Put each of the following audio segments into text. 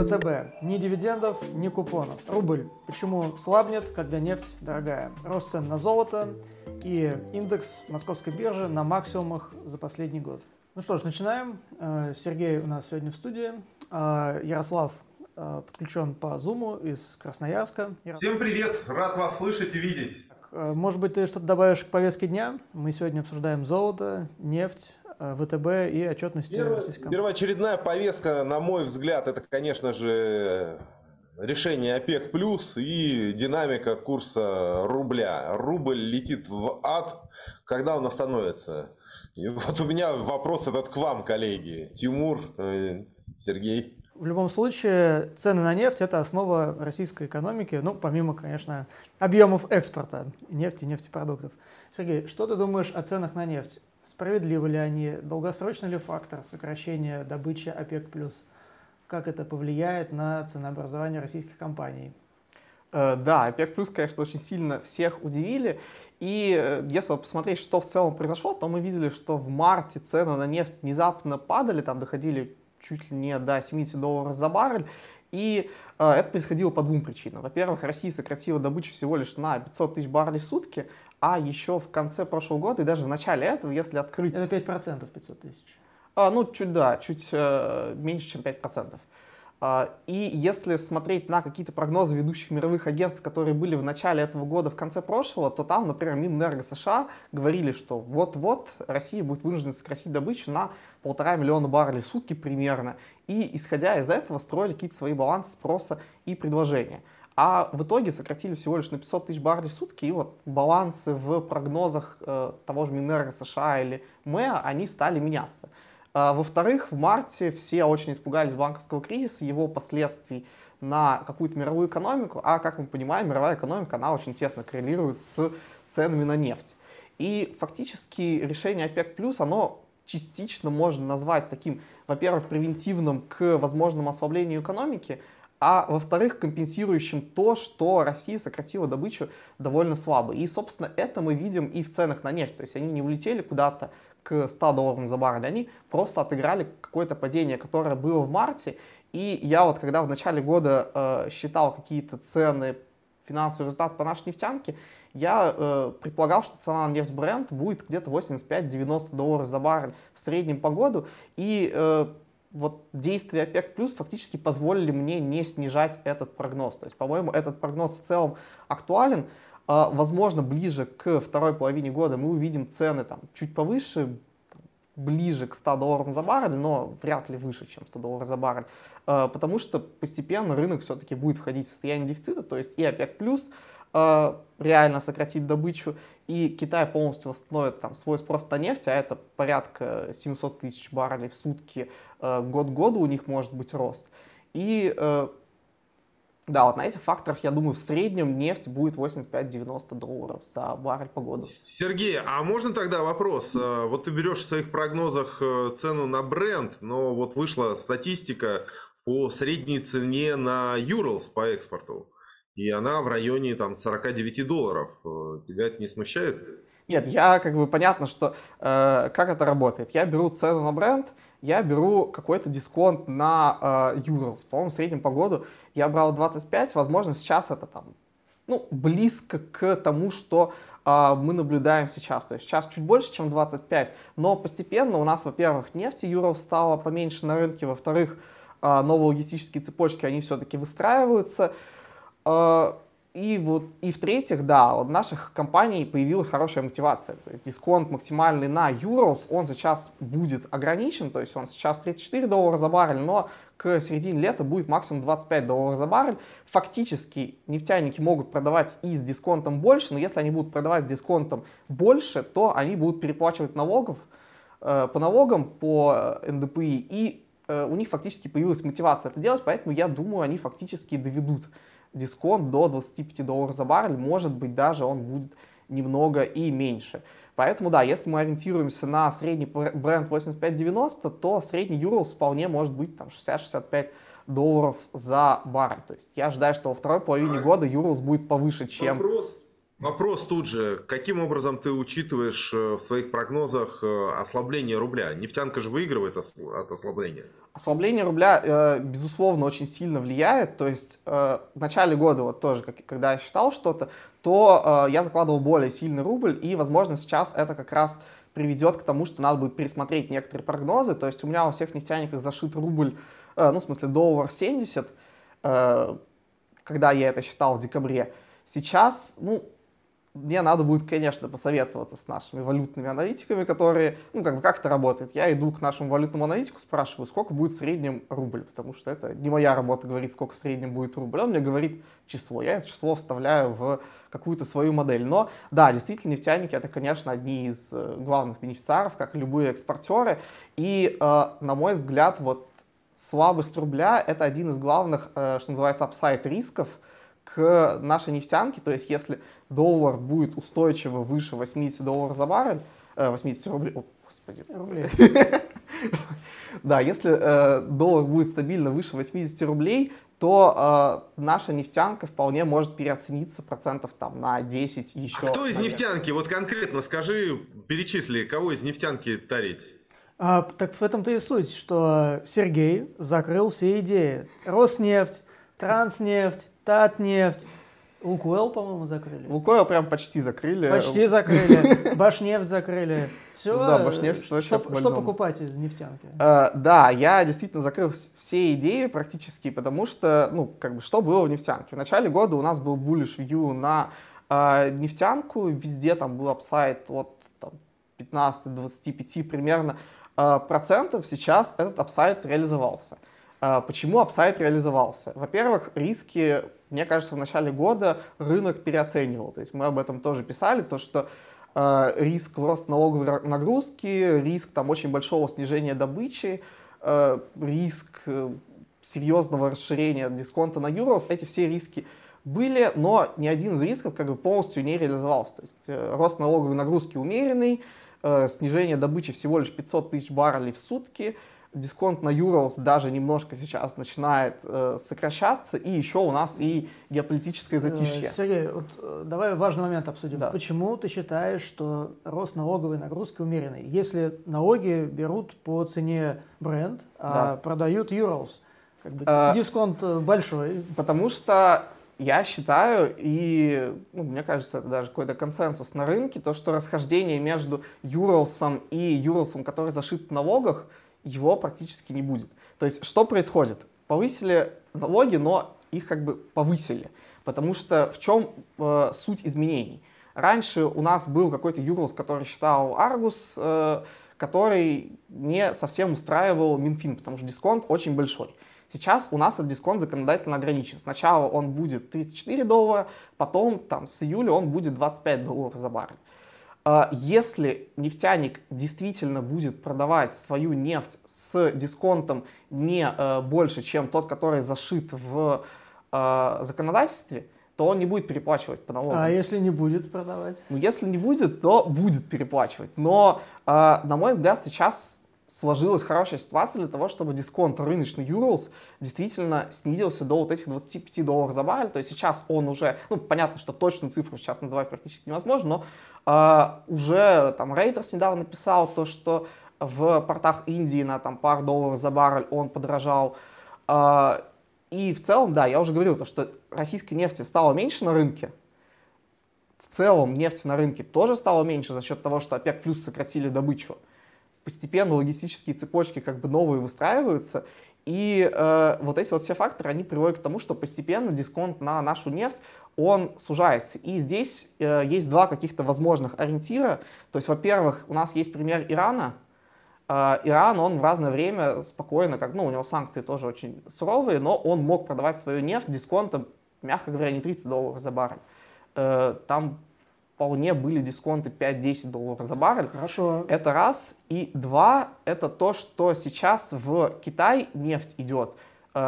ВТБ. Ни дивидендов, ни купонов. Рубль. Почему слабнет, когда нефть дорогая? Рост цен на золото и индекс московской биржи на максимумах за последний год. Ну что ж, начинаем. Э, Сергей у нас сегодня в студии. Э, Ярослав э, подключен по Зуму из Красноярска. Всем привет! Рад вас слышать и видеть. Может быть, ты что-то добавишь к повестке дня? Мы сегодня обсуждаем золото, нефть, ВТБ и отчетности Перво, Первоочередная повестка, на мой взгляд, это, конечно же, решение ОПЕК+, плюс и динамика курса рубля. Рубль летит в ад, когда он остановится. И вот у меня вопрос этот к вам, коллеги. Тимур, э, Сергей. В любом случае, цены на нефть – это основа российской экономики, ну, помимо, конечно, объемов экспорта нефти и нефтепродуктов. Сергей, что ты думаешь о ценах на нефть? Справедливы ли они? Долгосрочный ли фактор сокращения добычи ОПЕК+. Как это повлияет на ценообразование российских компаний? Э, да, ОПЕК+, плюс, конечно, очень сильно всех удивили. И э, если посмотреть, что в целом произошло, то мы видели, что в марте цены на нефть внезапно падали, там доходили чуть ли не до 70 долларов за баррель. И э, это происходило по двум причинам. Во-первых, Россия сократила добычу всего лишь на 500 тысяч баррелей в сутки, а еще в конце прошлого года и даже в начале этого, если открыть... Это 5% 500 тысяч. А, ну, чуть, да, чуть э, меньше, чем 5%. А, и если смотреть на какие-то прогнозы ведущих мировых агентств, которые были в начале этого года, в конце прошлого, то там, например, Минэнерго США говорили, что вот-вот Россия будет вынуждена сократить добычу на полтора миллиона баррелей в сутки примерно. И, исходя из этого, строили какие-то свои балансы спроса и предложения. А в итоге сократили всего лишь на 500 тысяч баррелей в сутки, и вот балансы в прогнозах э, того же Минэнерго США или МЭА, они стали меняться. А, во-вторых, в марте все очень испугались банковского кризиса, его последствий на какую-то мировую экономику, а, как мы понимаем, мировая экономика, она очень тесно коррелирует с ценами на нефть. И фактически решение ОПЕК+, оно частично можно назвать таким, во-первых, превентивным к возможному ослаблению экономики, а во-вторых, компенсирующим то, что Россия сократила добычу довольно слабо. И, собственно, это мы видим и в ценах на нефть. То есть они не улетели куда-то к 100 долларам за баррель, они просто отыграли какое-то падение, которое было в марте. И я вот, когда в начале года э, считал какие-то цены, финансовый результат по нашей нефтянке, я э, предполагал, что цена на нефть бренд будет где-то 85-90 долларов за баррель в среднем по году. И э, вот действия ОПЕК плюс фактически позволили мне не снижать этот прогноз. То есть, по-моему, этот прогноз в целом актуален. А, возможно, ближе к второй половине года мы увидим цены там чуть повыше, ближе к 100 долларам за баррель, но вряд ли выше, чем 100 долларов за баррель, а, потому что постепенно рынок все-таки будет входить в состояние дефицита, то есть и ОПЕК+, плюс а, реально сократит добычу, и Китай полностью восстановит там свой спрос на нефть, а это порядка 700 тысяч баррелей в сутки год году у них может быть рост. И да, вот на этих факторах, я думаю, в среднем нефть будет 85-90 долларов за баррель по году. Сергей, а можно тогда вопрос? Э, вот ты берешь в своих прогнозах э, цену на бренд, но вот вышла статистика по средней цене на Юрлс по экспорту. И она в районе там 49 долларов. Э, тебя это не смущает? Нет, я как бы понятно, что э, как это работает. Я беру цену на бренд, я беру какой-то дисконт на э, Euros. По-моему, в среднем по году я брал 25, возможно, сейчас это там, ну, близко к тому, что э, мы наблюдаем сейчас. То есть сейчас чуть больше, чем 25, но постепенно у нас, во-первых, нефти Euros стало поменьше на рынке, во-вторых, э, новые логистические цепочки, они все-таки выстраиваются. И вот и в-третьих, да, у наших компаний появилась хорошая мотивация. То есть дисконт максимальный на Euros, он сейчас будет ограничен, то есть он сейчас 34 доллара за баррель, но к середине лета будет максимум 25 долларов за баррель. Фактически нефтяники могут продавать и с дисконтом больше, но если они будут продавать с дисконтом больше, то они будут переплачивать налогов, э, по налогам, по э, НДПИ, и э, у них фактически появилась мотивация это делать, поэтому я думаю, они фактически доведут дисконт до 25 долларов за баррель, может быть даже он будет немного и меньше. Поэтому да, если мы ориентируемся на средний бренд 85-90, то средний Юрлс вполне может быть там 60-65 долларов за баррель. То есть я ожидаю, что во второй половине а... года Юрлс будет повыше, чем... Вопрос, Вопрос тут же. Каким образом ты учитываешь э, в своих прогнозах э, ослабление рубля? Нефтянка же выигрывает от ослабления. Ослабление рубля, э, безусловно, очень сильно влияет. То есть в начале года, вот тоже, когда я считал что-то, то я закладывал более сильный рубль, и, возможно, сейчас это как раз приведет к тому, что надо будет пересмотреть некоторые прогнозы. То есть у меня у всех нефтяников зашит рубль, ну, в смысле, доллар 70, когда я это считал в декабре. Сейчас, ну, мне надо будет, конечно, посоветоваться с нашими валютными аналитиками, которые, ну, как бы, как это работает. Я иду к нашему валютному аналитику, спрашиваю, сколько будет в среднем рубль, потому что это не моя работа говорить, сколько в среднем будет рубль. Он мне говорит число. Я это число вставляю в какую-то свою модель. Но, да, действительно, нефтяники — это, конечно, одни из э, главных бенефициаров, как и любые экспортеры. И, э, на мой взгляд, вот слабость рубля — это один из главных, э, что называется, апсайд рисков — к нашей нефтянке, то есть если доллар будет устойчиво выше 80 долларов за баррель, 80 э, рублей, о, господи, рублей. Да, если э, доллар будет стабильно выше 80 рублей, то э, наша нефтянка вполне может переоцениться процентов там на 10 еще. А кто из нефтянки, вот конкретно скажи, перечисли, кого из нефтянки тарить? А, так в этом-то и суть, что Сергей закрыл все идеи. Роснефть, Транснефть, Татнефть, Лукойл, по-моему, закрыли. Лукойл прям почти закрыли. Почти закрыли. Башнефть закрыли. Все. Да, Башнефть что, что, покупать из нефтянки? Uh, да, я действительно закрыл все идеи практически, потому что, ну, как бы, что было в нефтянке? В начале года у нас был bullish view на uh, нефтянку, везде там был апсайд от 15-25 примерно uh, процентов. Сейчас этот апсайд реализовался. А, почему апсайд реализовался? Во-первых, риски, мне кажется, в начале года рынок переоценивал. То есть мы об этом тоже писали, то что э, риск рост налоговой нагрузки, риск там очень большого снижения добычи, э, риск э, серьезного расширения дисконта на Urals, эти все риски были, но ни один из рисков как бы полностью не реализовался. То есть э, рост налоговой нагрузки умеренный, э, снижение добычи всего лишь 500 тысяч баррелей в сутки, дисконт на Euros даже немножко сейчас начинает э, сокращаться, и еще у нас и геополитическое э, затишье. Сергей, вот, э, давай важный момент обсудим. Да. Почему ты считаешь, что рост налоговой нагрузки умеренный? Если налоги берут по цене бренд, а да. продают Euros, как бы а, дисконт большой. Потому что я считаю, и ну, мне кажется, это даже какой-то консенсус на рынке, то, что расхождение между Юросом и Юросом, который зашит в налогах, его практически не будет. То есть что происходит? Повысили налоги, но их как бы повысили. Потому что в чем э, суть изменений? Раньше у нас был какой-то Юрлс, который считал Аргус, э, который не совсем устраивал Минфин, потому что дисконт очень большой. Сейчас у нас этот дисконт законодательно ограничен. Сначала он будет 34 доллара, потом там с июля он будет 25 долларов за баррель. А если нефтяник действительно будет продавать свою нефть с дисконтом не э, больше, чем тот, который зашит в э, законодательстве, то он не будет переплачивать по налогам. А если не будет продавать? Ну, если не будет, то будет переплачивать. Но, э, на мой взгляд, сейчас сложилась хорошая ситуация для того, чтобы дисконт рыночный Euros действительно снизился до вот этих 25 долларов за баррель. То есть сейчас он уже, ну, понятно, что точную цифру сейчас называть практически невозможно, но а, уже там Reuters недавно писал то, что в портах Индии на там пару долларов за баррель он подорожал. А, и в целом, да, я уже говорил, то, что российской нефти стало меньше на рынке. В целом нефти на рынке тоже стало меньше за счет того, что ОПЕК плюс сократили добычу. Постепенно логистические цепочки как бы новые выстраиваются, и э, вот эти вот все факторы, они приводят к тому, что постепенно дисконт на нашу нефть, он сужается. И здесь э, есть два каких-то возможных ориентира. То есть, во-первых, у нас есть пример Ирана. Э, Иран, он в разное время спокойно, как, ну, у него санкции тоже очень суровые, но он мог продавать свою нефть дисконтом, мягко говоря, не 30 долларов за баррель. Э, там вполне были дисконты 5-10 долларов за баррель. Хорошо. Это раз. И два, это то, что сейчас в Китай нефть идет, э,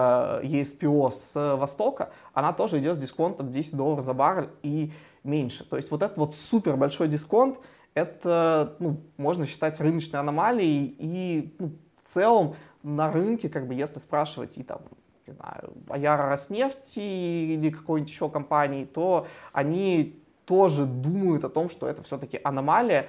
ESPO с Востока, она тоже идет с дисконтом 10 долларов за баррель и меньше. То есть вот этот вот супер большой дисконт, это, ну, можно считать рыночной аномалией, и ну, в целом на рынке, как бы, если спрашивать и там, не знаю, Аяра Роснефти или какой-нибудь еще компании, то они тоже думают о том, что это все-таки аномалия.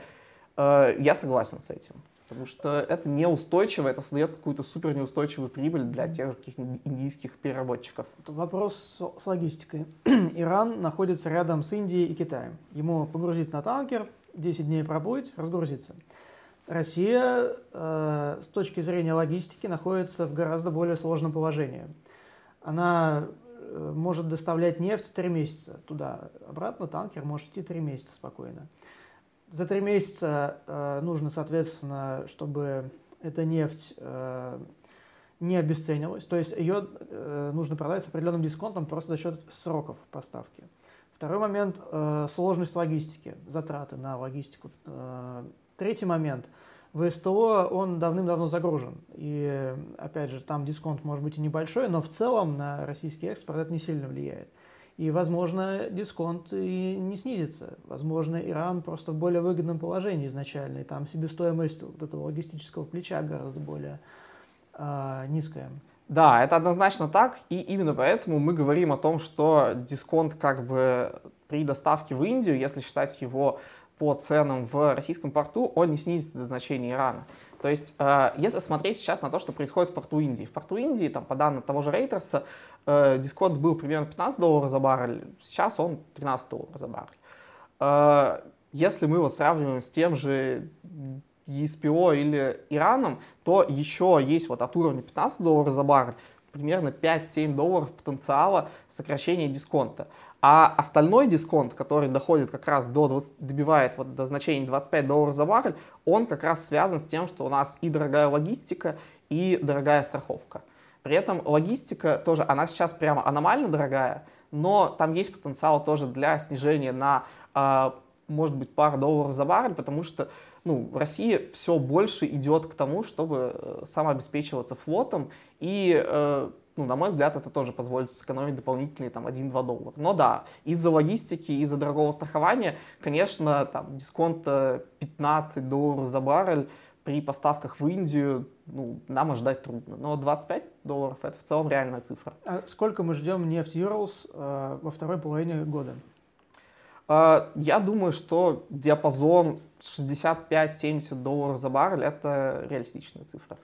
Э, я согласен с этим. Потому что это неустойчиво, это создает какую-то супер неустойчивую прибыль для тех же каких-нибудь индийских переработчиков. Вопрос с логистикой. Иран находится рядом с Индией и Китаем. Ему погрузить на танкер, 10 дней пробыть, разгрузиться. Россия э, с точки зрения логистики находится в гораздо более сложном положении. Она может доставлять нефть 3 месяца туда, обратно танкер может идти 3 месяца спокойно. За 3 месяца э, нужно, соответственно, чтобы эта нефть э, не обесценилась, то есть ее э, нужно продать с определенным дисконтом просто за счет сроков поставки. Второй момент э, – сложность логистики, затраты на логистику. Э, третий момент – в СТО он давным-давно загружен. И, опять же, там дисконт может быть и небольшой, но в целом на российский экспорт это не сильно влияет. И, возможно, дисконт и не снизится. Возможно, Иран просто в более выгодном положении изначально, и там себестоимость вот этого логистического плеча гораздо более э, низкая. Да, это однозначно так, и именно поэтому мы говорим о том, что дисконт как бы при доставке в Индию, если считать его по ценам в российском порту, он не снизится до значения Ирана. То есть, э, если смотреть сейчас на то, что происходит в порту Индии. В порту Индии, там, по данным того же Рейтерса, э, дисконт был примерно 15 долларов за баррель, сейчас он 13 долларов за баррель. Э, если мы вот сравниваем с тем же ESPO или Ираном, то еще есть вот от уровня 15 долларов за баррель примерно 5-7 долларов потенциала сокращения дисконта. А остальной дисконт, который доходит как раз до 20, добивает вот до значения 25 долларов за баррель, он как раз связан с тем, что у нас и дорогая логистика, и дорогая страховка. При этом логистика тоже, она сейчас прямо аномально дорогая, но там есть потенциал тоже для снижения на, э, может быть, пару долларов за баррель, потому что ну, Россия все больше идет к тому, чтобы э, самообеспечиваться флотом и э, ну, на мой взгляд, это тоже позволит сэкономить дополнительные там 1-2 доллара. Но да, из-за логистики, из-за дорогого страхования, конечно, там дисконт 15 долларов за баррель при поставках в Индию, ну, нам ожидать трудно. Но 25 долларов это в целом реальная цифра. А сколько мы ждем нефть Urals э, во второй половине года? Э, я думаю, что диапазон 65-70 долларов за баррель это реалистичная цифра.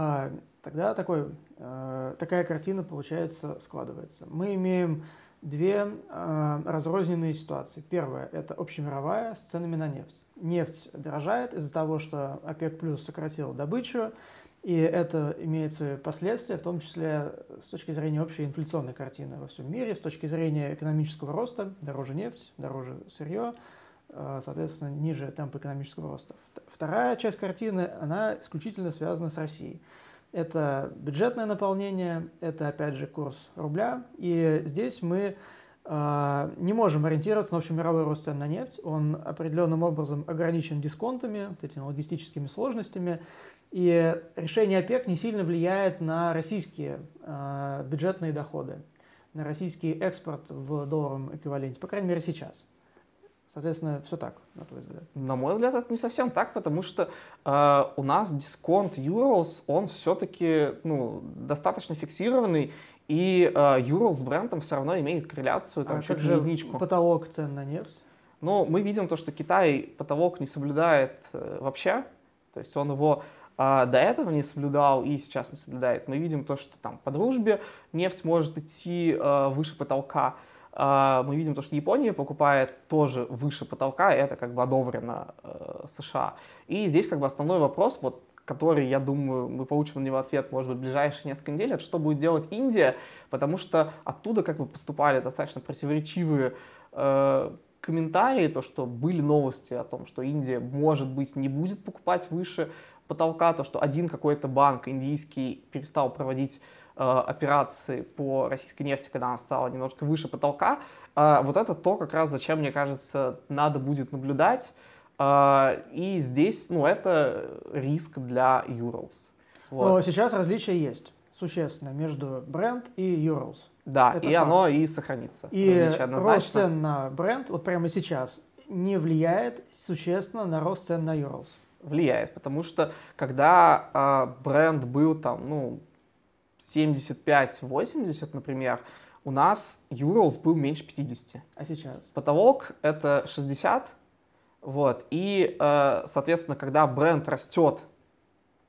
А, тогда такой, э, такая картина, получается, складывается. Мы имеем две э, разрозненные ситуации. Первая – это общемировая с ценами на нефть. Нефть дорожает из-за того, что ОПЕК плюс сократил добычу, и это имеет свои последствия, в том числе с точки зрения общей инфляционной картины во всем мире, с точки зрения экономического роста, дороже нефть, дороже сырье, соответственно, ниже темп экономического роста. Вторая часть картины, она исключительно связана с Россией. Это бюджетное наполнение, это опять же курс рубля. И здесь мы э, не можем ориентироваться на общемировой рост цен на нефть. Он определенным образом ограничен дисконтами, вот этими логистическими сложностями. И решение ОПЕК не сильно влияет на российские э, бюджетные доходы, на российский экспорт в долларовом эквиваленте, по крайней мере сейчас. Соответственно, все так, на твой взгляд. На мой взгляд, это не совсем так, потому что э, у нас дисконт Euros, он все-таки ну, достаточно фиксированный, и э, Euros с брендом все равно имеет корреляцию там, а чуть ли единичку. потолок цен на нефть? Но мы видим то, что Китай потолок не соблюдает э, вообще, то есть он его э, до этого не соблюдал и сейчас не соблюдает. Мы видим то, что там по дружбе нефть может идти э, выше потолка, мы видим то, что Япония покупает тоже выше потолка, это как бы одобрено э, США. И здесь как бы основной вопрос, вот, который, я думаю, мы получим на него ответ, может быть, в ближайшие несколько недель, это что будет делать Индия, потому что оттуда как бы поступали достаточно противоречивые э, комментарии, то, что были новости о том, что Индия, может быть, не будет покупать выше потолка, то, что один какой-то банк индийский перестал проводить операции по российской нефти, когда она стала немножко выше потолка, э, вот это то, как раз зачем, мне кажется, надо будет наблюдать. Э, и здесь, ну, это риск для Urals. Вот. Но сейчас различия есть существенно между бренд и Urals. Да, это и факт. оно и сохранится. И рост цен на бренд, вот прямо сейчас, не влияет существенно на рост цен на Urals. Влияет, потому что когда э, бренд был там, ну, 75-80, например, у нас Urals был меньше 50. А сейчас? Потолок это 60. Вот. И, э, соответственно, когда бренд растет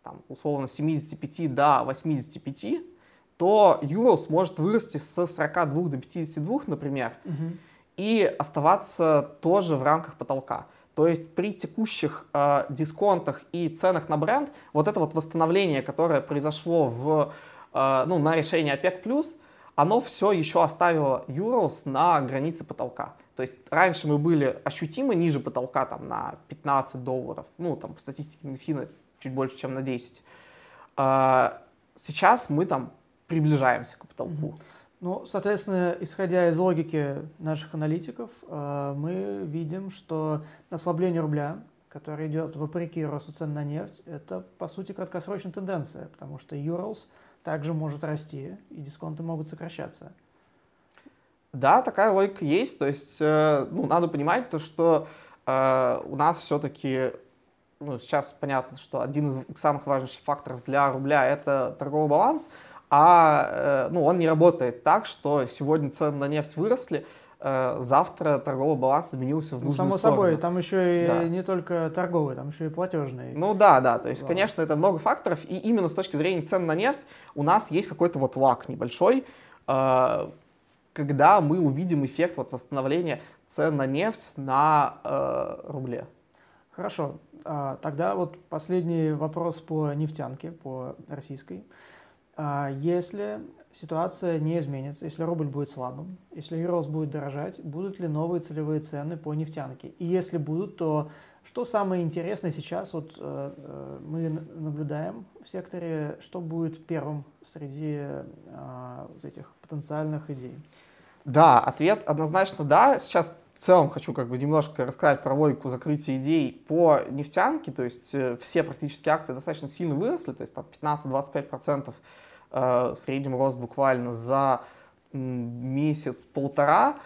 там, условно с 75 до 85, то Urals может вырасти с 42 до 52, например, Угу. и оставаться тоже в рамках потолка. То есть при текущих э, дисконтах и ценах на бренд, вот это вот восстановление, которое произошло в, ну, на решение ОПЕК+, оно все еще оставило Urals на границе потолка. То есть раньше мы были ощутимо ниже потолка там, на 15 долларов, ну там по статистике Минфина чуть больше, чем на 10. А сейчас мы там приближаемся к потолку. Ну, соответственно, исходя из логики наших аналитиков, э, мы видим, что ослабление рубля, которое идет вопреки росту цен на нефть, это, по сути, краткосрочная тенденция, потому что Urals также может расти, и дисконты могут сокращаться. Да, такая логика есть. То есть, э, ну, надо понимать то, что э, у нас все-таки, ну, сейчас понятно, что один из самых важных факторов для рубля это торговый баланс, а э, ну, он не работает так, что сегодня цены на нефть выросли, завтра торговый баланс изменился в Ну, нужную само сторону. собой, там еще и Да. не только торговый, там еще и платежный. Ну да, да, то есть, Баланс. конечно, это много факторов, и именно с точки зрения цен на нефть у нас есть какой-то вот лак небольшой, э, когда мы увидим эффект вот восстановления цен на нефть на э, рубле. Хорошо, а, тогда вот последний вопрос по нефтянке, по российской. А, Если ситуация не изменится, если рубль будет слабым, если Юрос будет дорожать, будут ли новые целевые цены по нефтянке? И если будут, то что самое интересное сейчас, вот э, э, мы наблюдаем в секторе, что будет первым среди вот этих потенциальных идей? Да, ответ однозначно да. Сейчас в целом хочу как бы немножко рассказать про логику закрытия идей по нефтянке. То есть э, все практически акции достаточно сильно выросли, то есть там 15-25% э, в среднем рост буквально за месяц-полтора.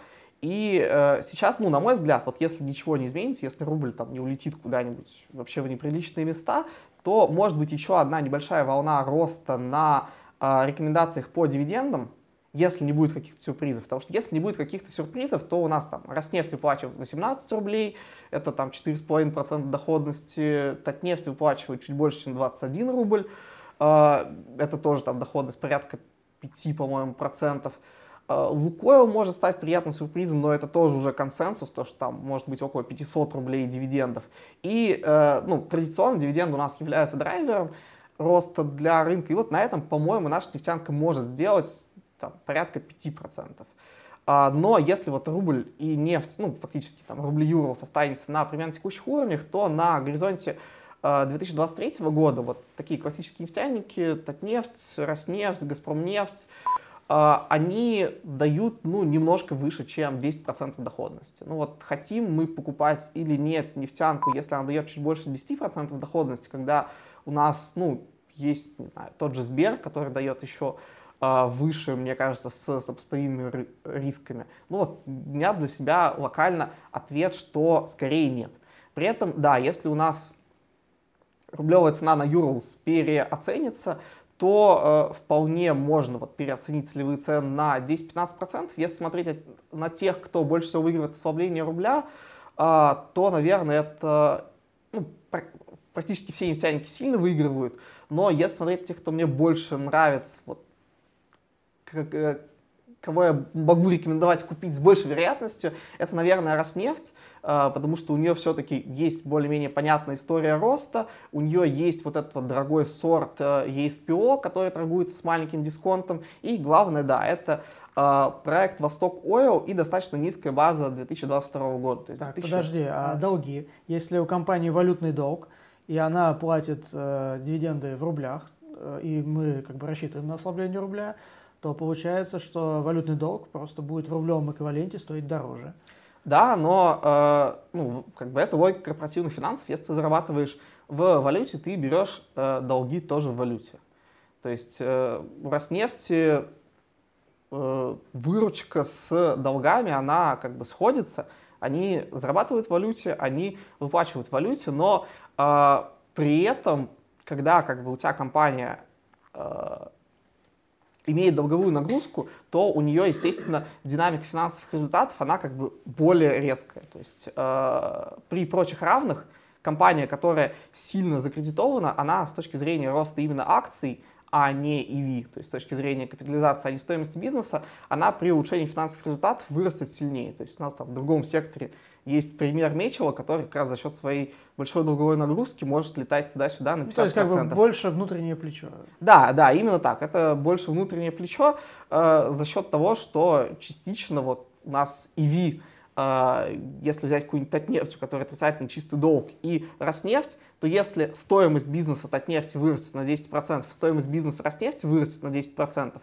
И э, сейчас, ну, на мой взгляд, вот если ничего не изменится, если рубль там не улетит куда-нибудь вообще в неприличные места, то может быть еще одна небольшая волна роста на э, рекомендациях по дивидендам, если не будет каких-то сюрпризов. Потому что если не будет каких-то сюрпризов, то у нас там Роснефть выплачивает 18 рублей, это там 4,5% доходности, Татнефть выплачивает чуть больше, чем 21 рубль, это тоже там доходность порядка 5, по-моему, процентов. А, Лукойл может стать приятным сюрпризом, но это тоже уже консенсус, то что там может быть около 500 рублей дивидендов. И э, ну, традиционно дивиденды у нас являются драйвером роста для рынка. И вот на этом, по-моему, наша нефтянка может сделать там, порядка 5%. А, но если вот рубль и нефть, ну, фактически там рубль юро останется на примерно текущих уровнях, то на горизонте 2023 года вот такие классические нефтяники, Татнефть, Роснефть, Газпромнефть, э, они дают, ну, немножко выше, чем 10% доходности. Ну вот хотим мы покупать или нет нефтянку, если она дает чуть больше 10% доходности, когда у нас, ну, есть, не знаю, тот же Сбер, который дает еще а, выше, мне кажется, с сопоставимыми ри- рисками. Ну вот, у меня для себя локально ответ, что скорее нет. При этом, да, если у нас рублевая цена на Urals переоценится, то э, вполне можно вот, переоценить целевые цены на 10-15%. Если смотреть от- на тех, кто больше всего выигрывает от ослабления рубля, а, то, наверное, это ну, пр- практически все нефтяники сильно выигрывают. Но если смотреть на тех, кто мне больше нравится, вот, как, э, кого я могу рекомендовать купить с большей вероятностью, это, наверное, Роснефть, э, потому что у нее все-таки есть более-менее понятная история роста, у нее есть вот этот вот дорогой сорт э, ESPO, который торгуется с маленьким дисконтом, и главное, да, это э, проект Восток Ойл и достаточно низкая база 2022 года. То есть Так, 2000 подожди, а Да. долги? Если у компании валютный долг, и она платит э, дивиденды в рублях, э, и мы как бы рассчитываем на ослабление рубля, то получается, что валютный долг просто будет в рублевом эквиваленте стоить дороже. Да, но э, ну, как бы это логика корпоративных финансов. Если ты зарабатываешь в валюте, ты берешь э, долги тоже в валюте. То есть э, у Роснефти э, выручка с долгами, она как бы сходится. Они зарабатывают в валюте, они выплачивают в валюте, но э, при этом, когда как бы у тебя компания э, имеет долговую нагрузку, то у нее, естественно, динамика финансовых результатов, она как бы более резкая. То есть э, при прочих равных компания, которая сильно закредитована, она с точки зрения роста именно акций, а не EV, то есть с точки зрения капитализации, а не стоимости бизнеса, она при улучшении финансовых результатов вырастет сильнее. То есть у нас там в другом секторе есть пример Мечела, который как раз за счет своей большой долговой нагрузки может летать туда-сюда на 50%. Ну, то есть как бы больше внутреннее плечо. Да, да, именно так. Это больше внутреннее плечо э, за счет того, что частично вот у нас EV если взять какую-нибудь Татнефть, у которой отрицательный чистый долг, и Роснефть, то если стоимость бизнеса Татнефти вырастет на 10%, стоимость бизнеса Роснефти вырастет на 10%,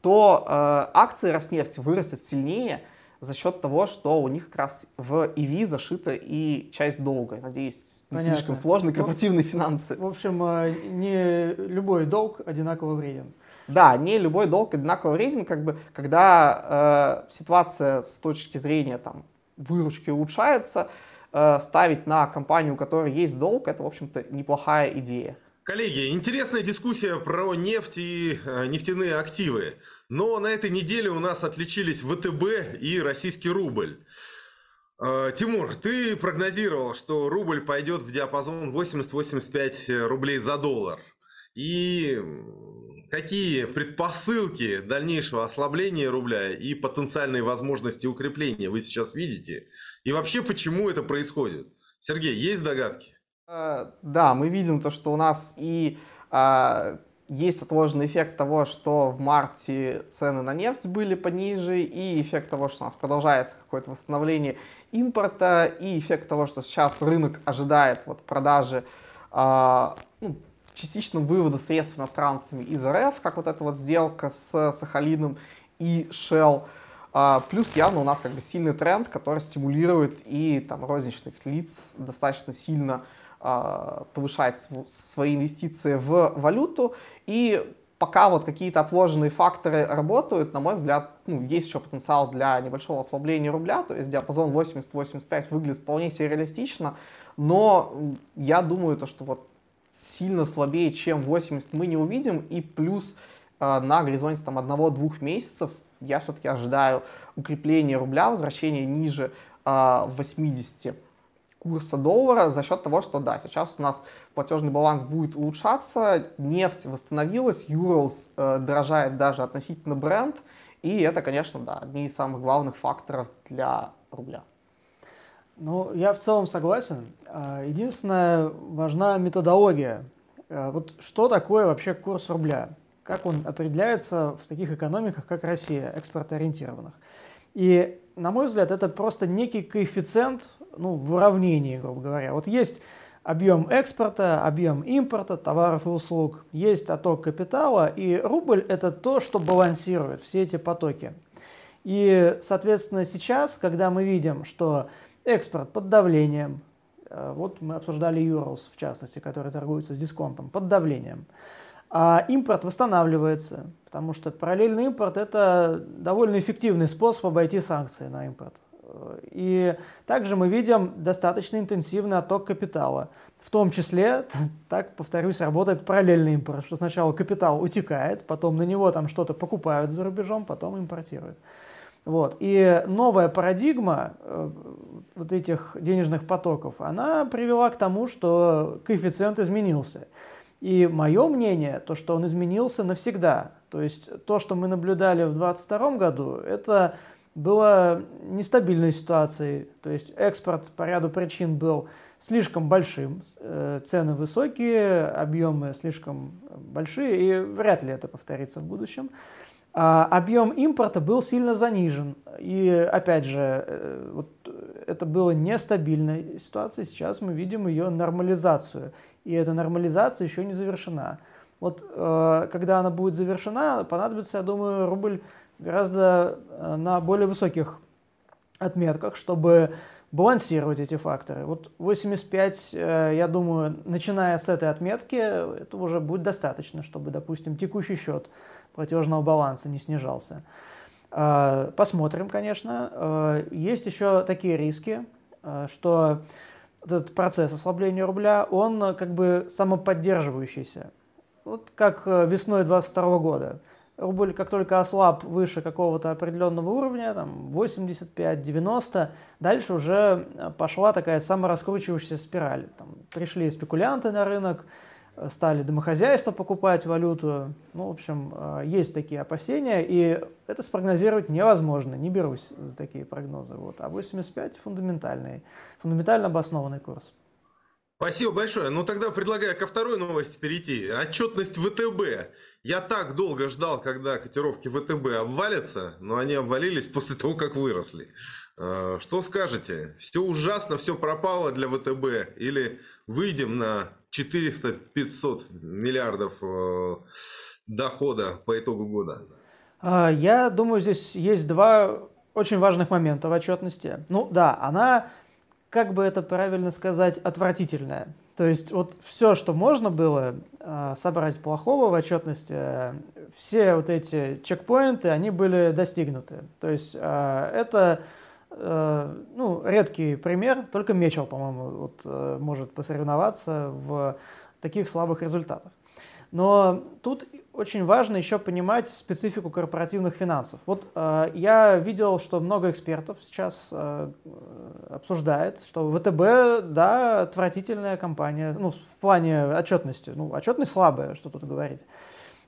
то э, акции Роснефти вырастут сильнее за счет того, что у них как раз в EV зашита и часть долга. Надеюсь, не Понятно. слишком сложные ну, корпоративные ну, финансы. В общем, э, не любой долг одинаково вреден. Да, не любой долг одинаково вреден, как бы, когда э, ситуация с точки зрения там, выручки улучшается, Э, ставить на компанию, у которой есть долг, это, в общем-то, неплохая идея. Коллеги, интересная дискуссия про нефть и э, нефтяные активы. Но на этой неделе у нас отличились ВТБ и российский рубль. Э, Тимур, ты прогнозировал, что рубль пойдет в диапазон 80-85 рублей за доллар. И какие предпосылки дальнейшего ослабления рубля и потенциальные возможности укрепления вы сейчас видите? И вообще, почему это происходит? Сергей, есть догадки? Э, да, мы видим то, что у нас и а, есть отложенный эффект того, что в марте цены на нефть были пониже, и эффект того, что у нас продолжается какое-то восстановление импорта, и эффект того, что сейчас рынок ожидает вот продажи а, ну, частичного вывода средств иностранцами из РФ, как вот эта вот сделка с Сахалином и Shell. А, плюс явно у нас как бы сильный тренд, который стимулирует и там розничных лиц достаточно сильно а, повышать свои инвестиции в валюту. И пока вот какие-то отложенные факторы работают, на мой взгляд, ну, есть еще потенциал для небольшого ослабления рубля, то есть диапазон 80-85 выглядит вполне себе реалистично, но я думаю, то, что вот сильно слабее, чем 80 мы не увидим, и плюс э, на горизонте там одного-двух месяцев я все-таки ожидаю укрепления рубля, возвращения ниже э, а, 80 курса доллара за счет того, что да, сейчас у нас платежный баланс будет улучшаться, нефть восстановилась, Urals э, дорожает даже относительно бренд, и это, конечно, да, одни из самых главных факторов для рубля. Ну, я в целом согласен. А, единственное, важна методология. А, вот что такое вообще курс рубля? Как он определяется в таких экономиках, как Россия, экспортоориентированных? И, на мой взгляд, это просто некий коэффициент ну, в уравнении, грубо говоря. Вот есть объем экспорта, объем импорта товаров и услуг, есть отток капитала, и рубль – это то, что балансирует все эти потоки. И, соответственно, сейчас, когда мы видим, что Экспорт под давлением. Э, вот мы обсуждали Urals, в частности, который торгуется с дисконтом, под давлением. А импорт восстанавливается, потому что параллельный импорт – это довольно эффективный способ обойти санкции на импорт. И также мы видим достаточно интенсивный отток капитала. В том числе, так, повторюсь, работает параллельный импорт, что сначала капитал утекает, потом на него там что-то покупают за рубежом, потом импортируют. Вот. И новая парадигма э, вот этих денежных потоков, она привела к тому, что коэффициент изменился. И мое мнение, то, что он изменился навсегда. То есть то, что мы наблюдали в 2022 году, это было нестабильной ситуацией. То есть экспорт по ряду причин был слишком большим, э, цены высокие, объемы слишком большие, и вряд ли это повторится в будущем. А объем импорта был сильно занижен. И опять же, э, вот это было нестабильная ситуация. Сейчас мы видим ее нормализацию. И эта нормализация еще не завершена. Вот э, когда она будет завершена, понадобится, я думаю, рубль гораздо э, на более высоких отметках, чтобы балансировать эти факторы. Вот 85, я думаю, начиная с этой отметки, это уже будет достаточно, чтобы, допустим, текущий счет платежного баланса не снижался. А, посмотрим, конечно. А, есть еще такие риски, а, что этот процесс ослабления рубля, он как бы самоподдерживающийся. Вот как весной 22 года. рубль как только ослаб выше какого-то определенного уровня, там 85-90, дальше уже пошла такая самораскручивающаяся спираль. Там пришли спекулянты на рынок, стали домохозяйства покупать валюту. Ну, в общем, э, есть такие опасения, и это спрогнозировать невозможно, не берусь за такие прогнозы. Вот. А 85 фундаментальный, фундаментально обоснованный курс. Спасибо большое. Ну тогда предлагаю ко второй новости перейти. Отчетность ВТБ. Я так долго ждал, когда котировки ВТБ обвалятся, но они обвалились после того, как выросли. Э, что скажете? Все ужасно, все пропало для ВТБ? Или выйдем на 400-500 миллиардов э, дохода по итогу года? А, я думаю, здесь есть два очень важных момента в отчетности. Ну да, она, как бы это правильно сказать, отвратительная. То есть вот все, что можно было э, собрать плохого в отчетности, э, все вот эти чекпоинты, они были достигнуты. То есть э, это ну, редкий пример, только Мечел, по-моему, вот, э, может посоревноваться в таких слабых результатах. Но тут очень важно еще понимать специфику корпоративных финансов. Вот э, я видел, что много экспертов сейчас э, обсуждает, что ВТБ, да, отвратительная компания, ну, в плане отчетности. Ну, отчетность слабая, что тут говорить.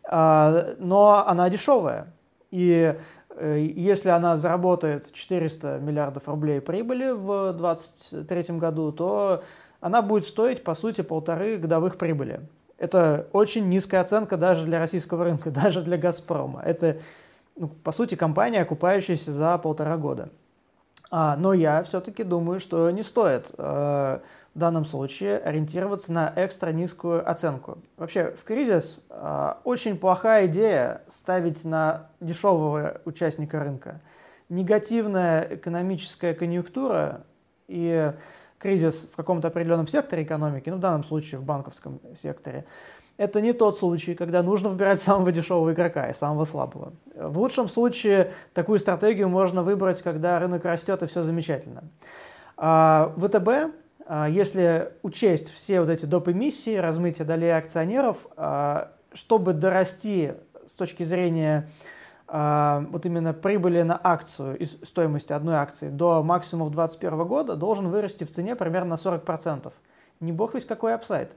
Э, но она дешевая. И Э, если она заработает 400 миллиардов рублей прибыли в 2023 году, то она будет стоить, по сути, полторы годовых прибыли. Это очень низкая оценка даже для российского рынка, даже для «Газпрома». Это, ну, по сути, компания, окупающаяся за полтора года. А, но я все-таки думаю, что не стоит э, в данном случае ориентироваться на экстра низкую оценку. Вообще, в кризис э, очень плохая идея ставить на дешевого участника рынка. Негативная экономическая конъюнктура и кризис в каком-то определенном секторе экономики, ну в данном случае в банковском секторе, это не тот случай, когда нужно выбирать самого дешевого игрока и самого слабого. В лучшем случае такую стратегию можно выбрать, когда рынок растет и все замечательно. А ВТБ если учесть все вот эти доп. эмиссии, размытие долей акционеров, а, чтобы дорасти с точки зрения а, вот именно прибыли на акцию и стоимости одной акции до максимумов 2021 года, должен вырасти в цене примерно на 40%. Не бог весь какой апсайд.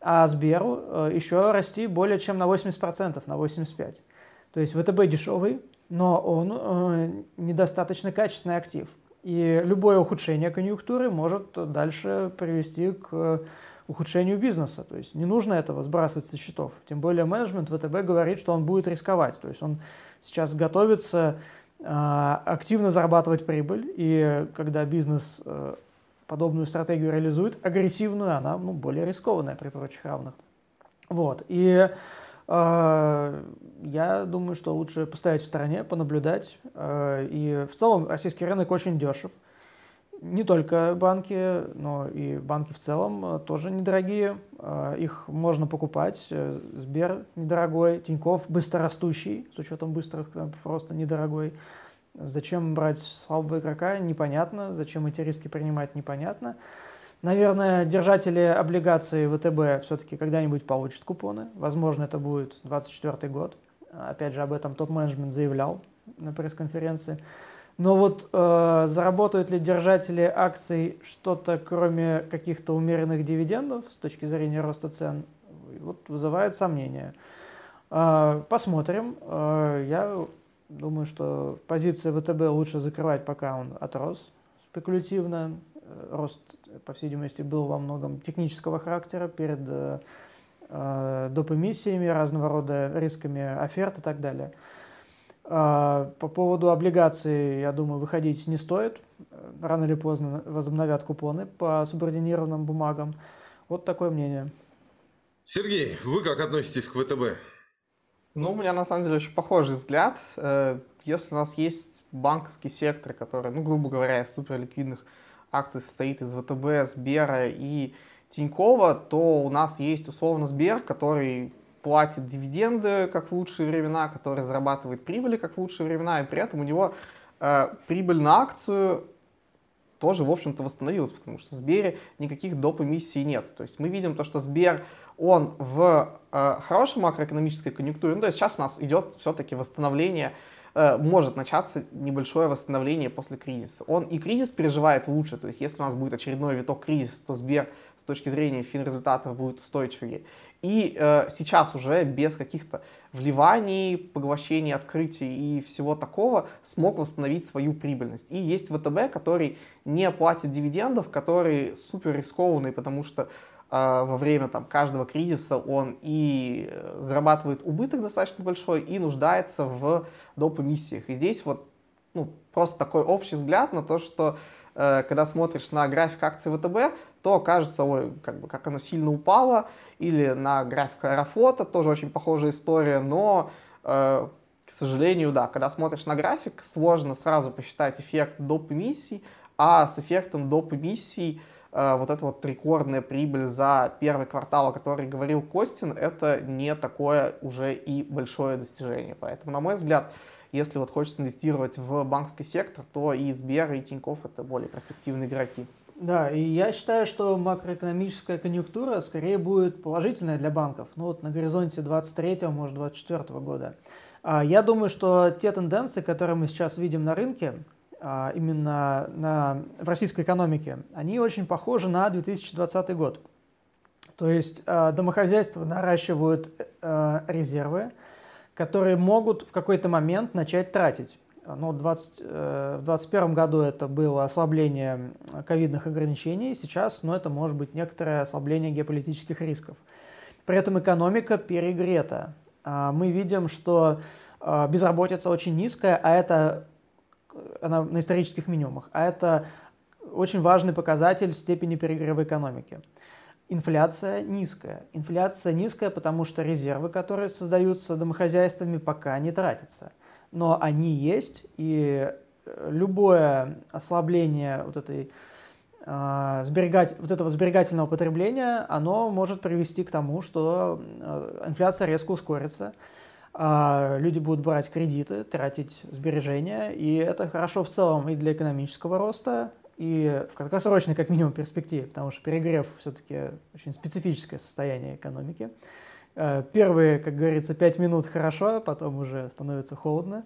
А Сберу э, еще расти более чем на 80%, на 85%. То есть ВТБ дешевый, но он э, недостаточно качественный актив. И любое ухудшение конъюнктуры может дальше привести к ухудшению бизнеса. То есть не нужно этого сбрасывать со счетов. Тем более менеджмент ВТБ говорит, что он будет рисковать. То есть он сейчас готовится а, активно зарабатывать прибыль. И когда бизнес а, подобную стратегию реализует, агрессивную, она ну, более рискованная при прочих равных. Вот. И я думаю, что лучше постоять в стороне, понаблюдать. А, и в целом российский рынок очень дешев. Не только банки, но и банки в целом тоже недорогие. А, их можно покупать. Сбер недорогой, Тиньков быстрорастущий, с учетом быстрых просто недорогой. Зачем брать слабого игрока, непонятно. Зачем эти риски принимать, непонятно. Наверное, держатели облигаций ВТБ все-таки когда-нибудь получат купоны. Возможно, это будет 2024 год. Опять же, об этом топ-менеджмент заявлял на пресс-конференции. Но вот э, заработают ли держатели акций что-то, кроме каких-то умеренных дивидендов с точки зрения роста цен, вот вызывает сомнения. Э, посмотрим. Э, я думаю, что позиция ВТБ лучше закрывать, пока он отрос спекулятивно. Э, рост, по всей видимости, был во многом технического характера перед э, доп. эмиссиями, разного рода рисками оферт и так далее. Э, по поводу облигаций, я думаю, выходить не стоит. Рано или поздно возобновят купоны по субординированным бумагам. Вот такое мнение. Сергей, вы как относитесь к ВТБ? Ну, у меня на самом деле очень похожий взгляд. Э, если у нас есть банковский сектор, который, ну, грубо говоря, из суперликвидных акций состоит из ВТБ, Сбера и Тинькова, то у нас есть условно Сбер, который платит дивиденды, как в лучшие времена, который зарабатывает прибыли, как в лучшие времена, и при этом у него э, прибыль на акцию тоже, в общем-то, восстановилась, потому что в Сбере никаких доп. эмиссий нет. То есть мы видим то, что Сбер, он в э, хорошей макроэкономической конъюнктуре, ну, то есть сейчас у нас идет все-таки восстановление может начаться небольшое восстановление после кризиса. Он и кризис переживает лучше, то есть если у нас будет очередной виток кризиса, то Сбер с точки зрения финрезультатов будет устойчивее. И э, сейчас уже без каких-то вливаний, поглощений, открытий и всего такого смог восстановить свою прибыльность. И есть ВТБ, который не платит дивидендов, который супер рискованный, потому что во время там, каждого кризиса он и э, зарабатывает убыток достаточно большой, и нуждается в доп. эмиссиях. И здесь вот ну, просто такой общий взгляд на то, что э, когда смотришь на график акций ВТБ, то кажется, ой, как, бы, как оно сильно упало, или на график Аэрофлота, тоже очень похожая история, но, э, к сожалению, да, когда смотришь на график, сложно сразу посчитать эффект доп. эмиссий, а с эффектом доп. эмиссий вот эта вот рекордная прибыль за первый квартал, о которой говорил Костин, это не такое уже и большое достижение. Поэтому, на мой взгляд, если вот хочется инвестировать в банковский сектор, то и Сбер, и Тинькофф это более перспективные игроки. Да, и я считаю, что макроэкономическая конъюнктура скорее будет положительная для банков. Ну вот на горизонте 23 может 24 года. А я думаю, что те тенденции, которые мы сейчас видим на рынке, именно на, в российской экономике, они очень похожи на 2020 год. То есть а, домохозяйства наращивают а, резервы, которые могут в какой-то момент начать тратить. Ну, 20, э, в 2021 году это было ослабление ковидных ограничений, сейчас ну, это может быть некоторое ослабление геополитических рисков. При этом экономика перегрета. Мы видим, что безработица очень низкая, а это она на исторических минимумах, а это очень важный показатель степени перегрева экономики. Инфляция низкая. Инфляция низкая, потому что резервы, которые создаются домохозяйствами, пока не тратятся. Но они есть, и э, любое ослабление вот, этой, э, сберегать, вот этого сберегательного потребления, оно может привести к тому, что э, инфляция резко ускорится а люди будут брать кредиты, тратить сбережения, и это хорошо в целом и для экономического роста, и в краткосрочной, как минимум, перспективе, потому что перегрев все-таки очень специфическое состояние экономики. Э, первые, как говорится, пять минут хорошо, потом уже становится холодно.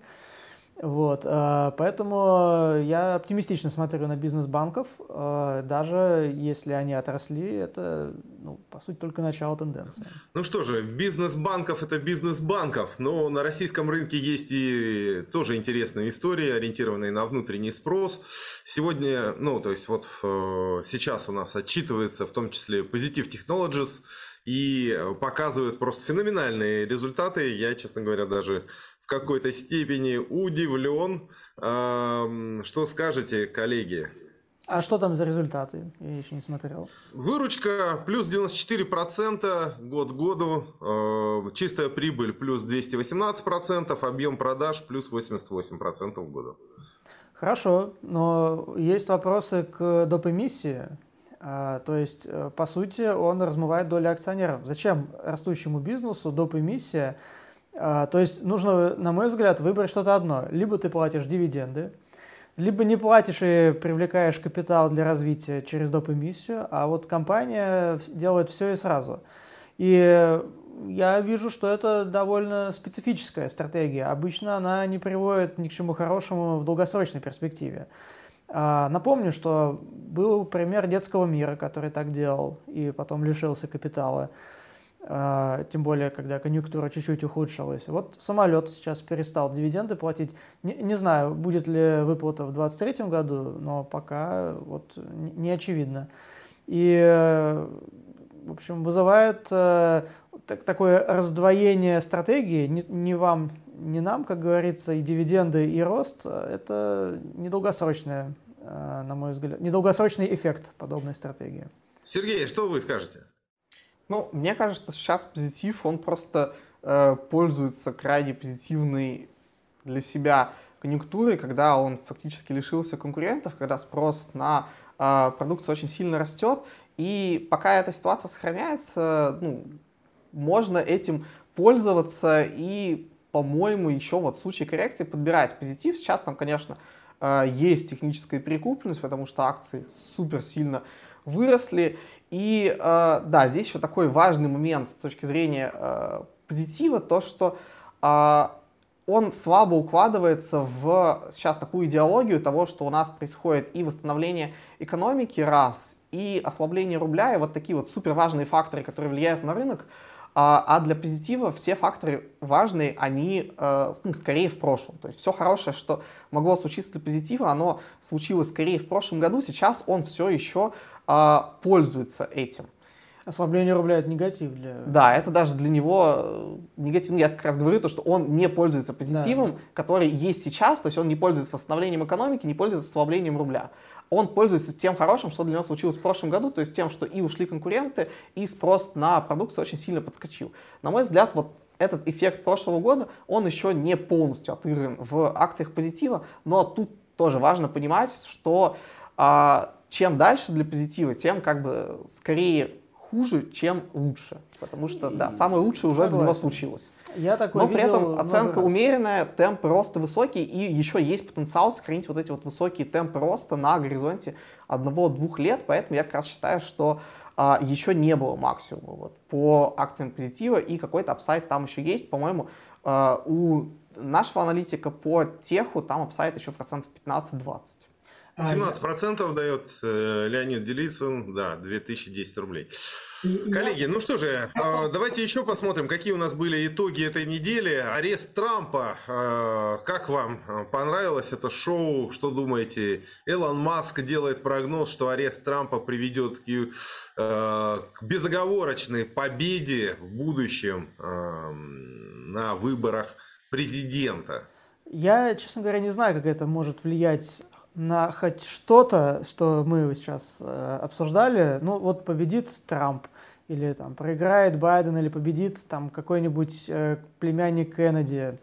Вот, э, поэтому я оптимистично смотрю на бизнес банков, э, даже если они отросли, это, ну, по сути, только начало тенденции. Ну что же, бизнес банков это бизнес банков, но на российском рынке есть и тоже интересные истории, ориентированные на внутренний спрос. Сегодня, ну, то есть вот э, сейчас у нас отчитывается в том числе Positive Technologies, и показывают просто феноменальные результаты. Я, честно говоря, даже какой-то степени удивлен. Что скажете, коллеги? А что там за результаты? Я еще не смотрел. Выручка плюс 94% год к году. Чистая прибыль плюс 218%. Объем продаж плюс 88% в году. Хорошо, но есть вопросы к доп. эмиссии. А, то есть, э, по сути, он размывает доли акционеров. Зачем растущему бизнесу доп. эмиссия то есть нужно, на мой взгляд, выбрать что-то одно. Либо ты платишь дивиденды, либо не платишь и привлекаешь капитал для развития через доп. эмиссию, а вот компания делает все и сразу. И я вижу, что это довольно специфическая стратегия. Обычно она не приводит ни к чему хорошему в долгосрочной перспективе. А, напомню, что был пример детского мира, который так делал и потом лишился капитала. А, тем более, когда конъюнктура чуть-чуть ухудшилась. Вот самолет сейчас перестал дивиденды платить. Не, не знаю, будет ли выплата в 2023 году, но пока вот не очевидно. И, в общем, вызывает э, так, такое раздвоение стратегии. Не, не вам, не нам, как говорится, и дивиденды, и рост. Это недолгосрочная, э, на мой взгляд, недолгосрочный эффект подобной стратегии. Сергей, что вы скажете? Ну, мне кажется, что сейчас позитив, он просто э, пользуется крайне позитивной для себя конъюнктурой, когда он фактически лишился конкурентов, когда спрос на э, продукцию очень сильно растет, и пока эта ситуация сохраняется, ну, можно этим пользоваться и, по-моему, еще вот в случае коррекции подбирать позитив. Сейчас там, конечно, э, есть техническая перекупленность, потому что акции супер сильно выросли. И э, да, здесь еще такой важный момент с точки зрения э, позитива, то что э, он слабо укладывается в сейчас такую идеологию того, что у нас происходит и восстановление экономики раз, и ослабление рубля, и вот такие вот супер важные факторы, которые влияют на рынок, а, а для позитива все факторы важные, они ну, скорее в прошлом. То есть все хорошее, что могло случиться для позитива, оно случилось скорее в прошлом году, сейчас он все еще а, пользуется этим. Ослабление рубля это негатив для... Да, это даже для него э, негатив. Я как раз говорю то, что он не пользуется позитивом, да. который есть сейчас, то есть он не пользуется восстановлением экономики, не пользуется ослаблением рубля. Он пользуется тем хорошим, что для него случилось в прошлом году, то есть тем, что и ушли конкуренты, и спрос на продукцию очень сильно подскочил. На мой взгляд, вот этот эффект прошлого года, он еще не полностью отыгран в акциях позитива, но тут тоже важно понимать, что а, чем дальше для позитива, тем как бы скорее хуже, чем лучше. Потому что, да, самое лучшее уже Согласен. для него случилось. Я такой Но при этом оценка умеренная, темп роста высокий, и еще есть потенциал сохранить вот эти вот высокие темпы роста на горизонте одного-двух лет, поэтому я как раз считаю, что а, еще не было максимума вот, по акциям позитива, и какой-то апсайт там еще есть, по-моему, а, у нашего аналитика по теху там апсайт еще процентов 15-20. 17% дает э, Леонид Делицын, да, 2010 рублей. Коллеги, ну что же, э, давайте еще посмотрим, какие у нас были итоги этой недели. Арест Трампа. Э, как вам понравилось это шоу? Что думаете? Элон Маск делает прогноз, что арест Трампа приведет к, к безоговорочной победе в будущем на выборах президента. Я, честно говоря, не знаю, как это может влиять на хоть что-то, что мы сейчас э, обсуждали, ну вот победит Трамп, или там проиграет Байден, или победит там какой-нибудь э, племянник Кеннеди,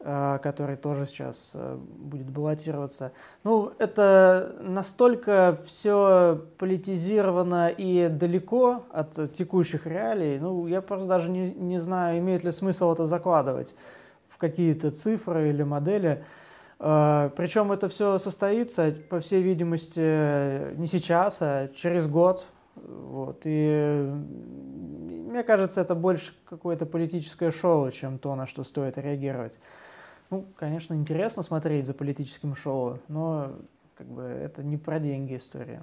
э, который тоже сейчас э, будет баллотироваться. Ну, это настолько все политизировано и далеко от текущих реалий, ну, я просто даже не, не знаю, имеет ли смысл это закладывать в какие-то цифры или модели. А, Причем это все состоится, по всей видимости, не сейчас, а через год. Вот. И мне кажется, это больше какое-то политическое шоу, чем то, на что стоит реагировать. Ну, конечно, интересно смотреть за политическим шоу, но как бы это не про деньги история.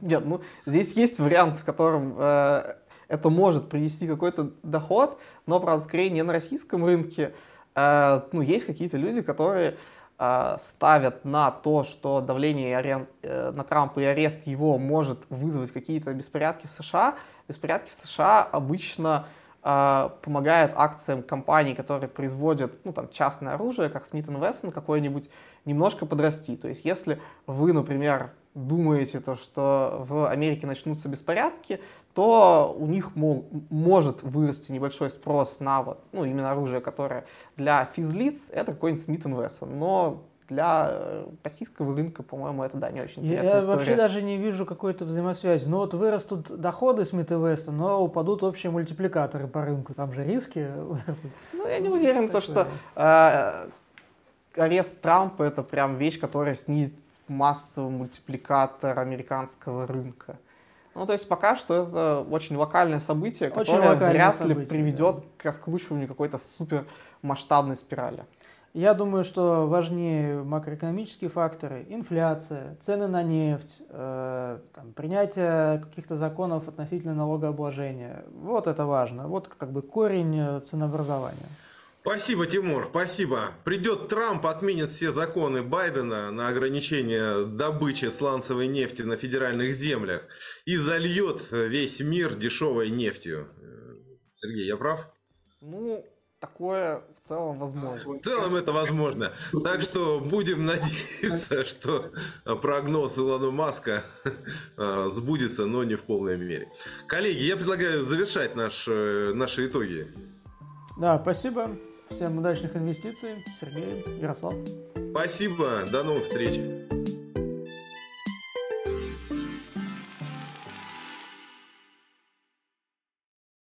Нет, ну здесь есть вариант, в котором э, это может принести какой-то доход, но, правда, скорее не на российском рынке. Э, ну, есть какие-то люди, которые ставят на то, что давление э, на Трампа и арест его может вызвать какие-то беспорядки в США, беспорядки в США обычно э, помогают акциям компаний, которые производят ну, там, частное оружие, как Smith Wesson какой-нибудь, немножко подрасти. То есть если вы, например, думаете, то, что в Америке начнутся беспорядки, то у них мог, может вырасти небольшой спрос на вот, ну, именно оружие, которое для физлиц, это какой-нибудь Smith Wesson. Но для э, российского рынка, по-моему, это, да, не очень интересная Я история. вообще даже не вижу какой-то взаимосвязи. Ну вот вырастут доходы Smith Wesson, но упадут общие мультипликаторы по рынку. Там же риски Ну, я не уверен, то, что э, арест Трампа это прям вещь, которая снизит массовый мультипликатор американского рынка. Ну, то есть пока что это очень локальное событие, очень которое вряд событие, ли приведет да. к раскручиванию какой-то супер масштабной спирали. Я думаю, что важнее макроэкономические факторы, инфляция, цены на нефть, э, там, принятие каких-то законов относительно налогообложения. Вот это важно. Вот как бы корень э, ценообразования. Спасибо, Тимур, спасибо. Придет Трамп, отменит все законы Байдена на ограничение добычи сланцевой нефти на федеральных землях и зальет весь мир дешевой нефтью. Сергей, я прав? Ну, такое в целом возможно. В целом это возможно. Так что будем надеяться, что прогноз Илона Маска а, сбудется, но не в полной мере. Коллеги, я предлагаю завершать наш, э, наши итоги. Да, спасибо. Всем удачных инвестиций. Сергей, Ярослав. Спасибо. До новых встреч.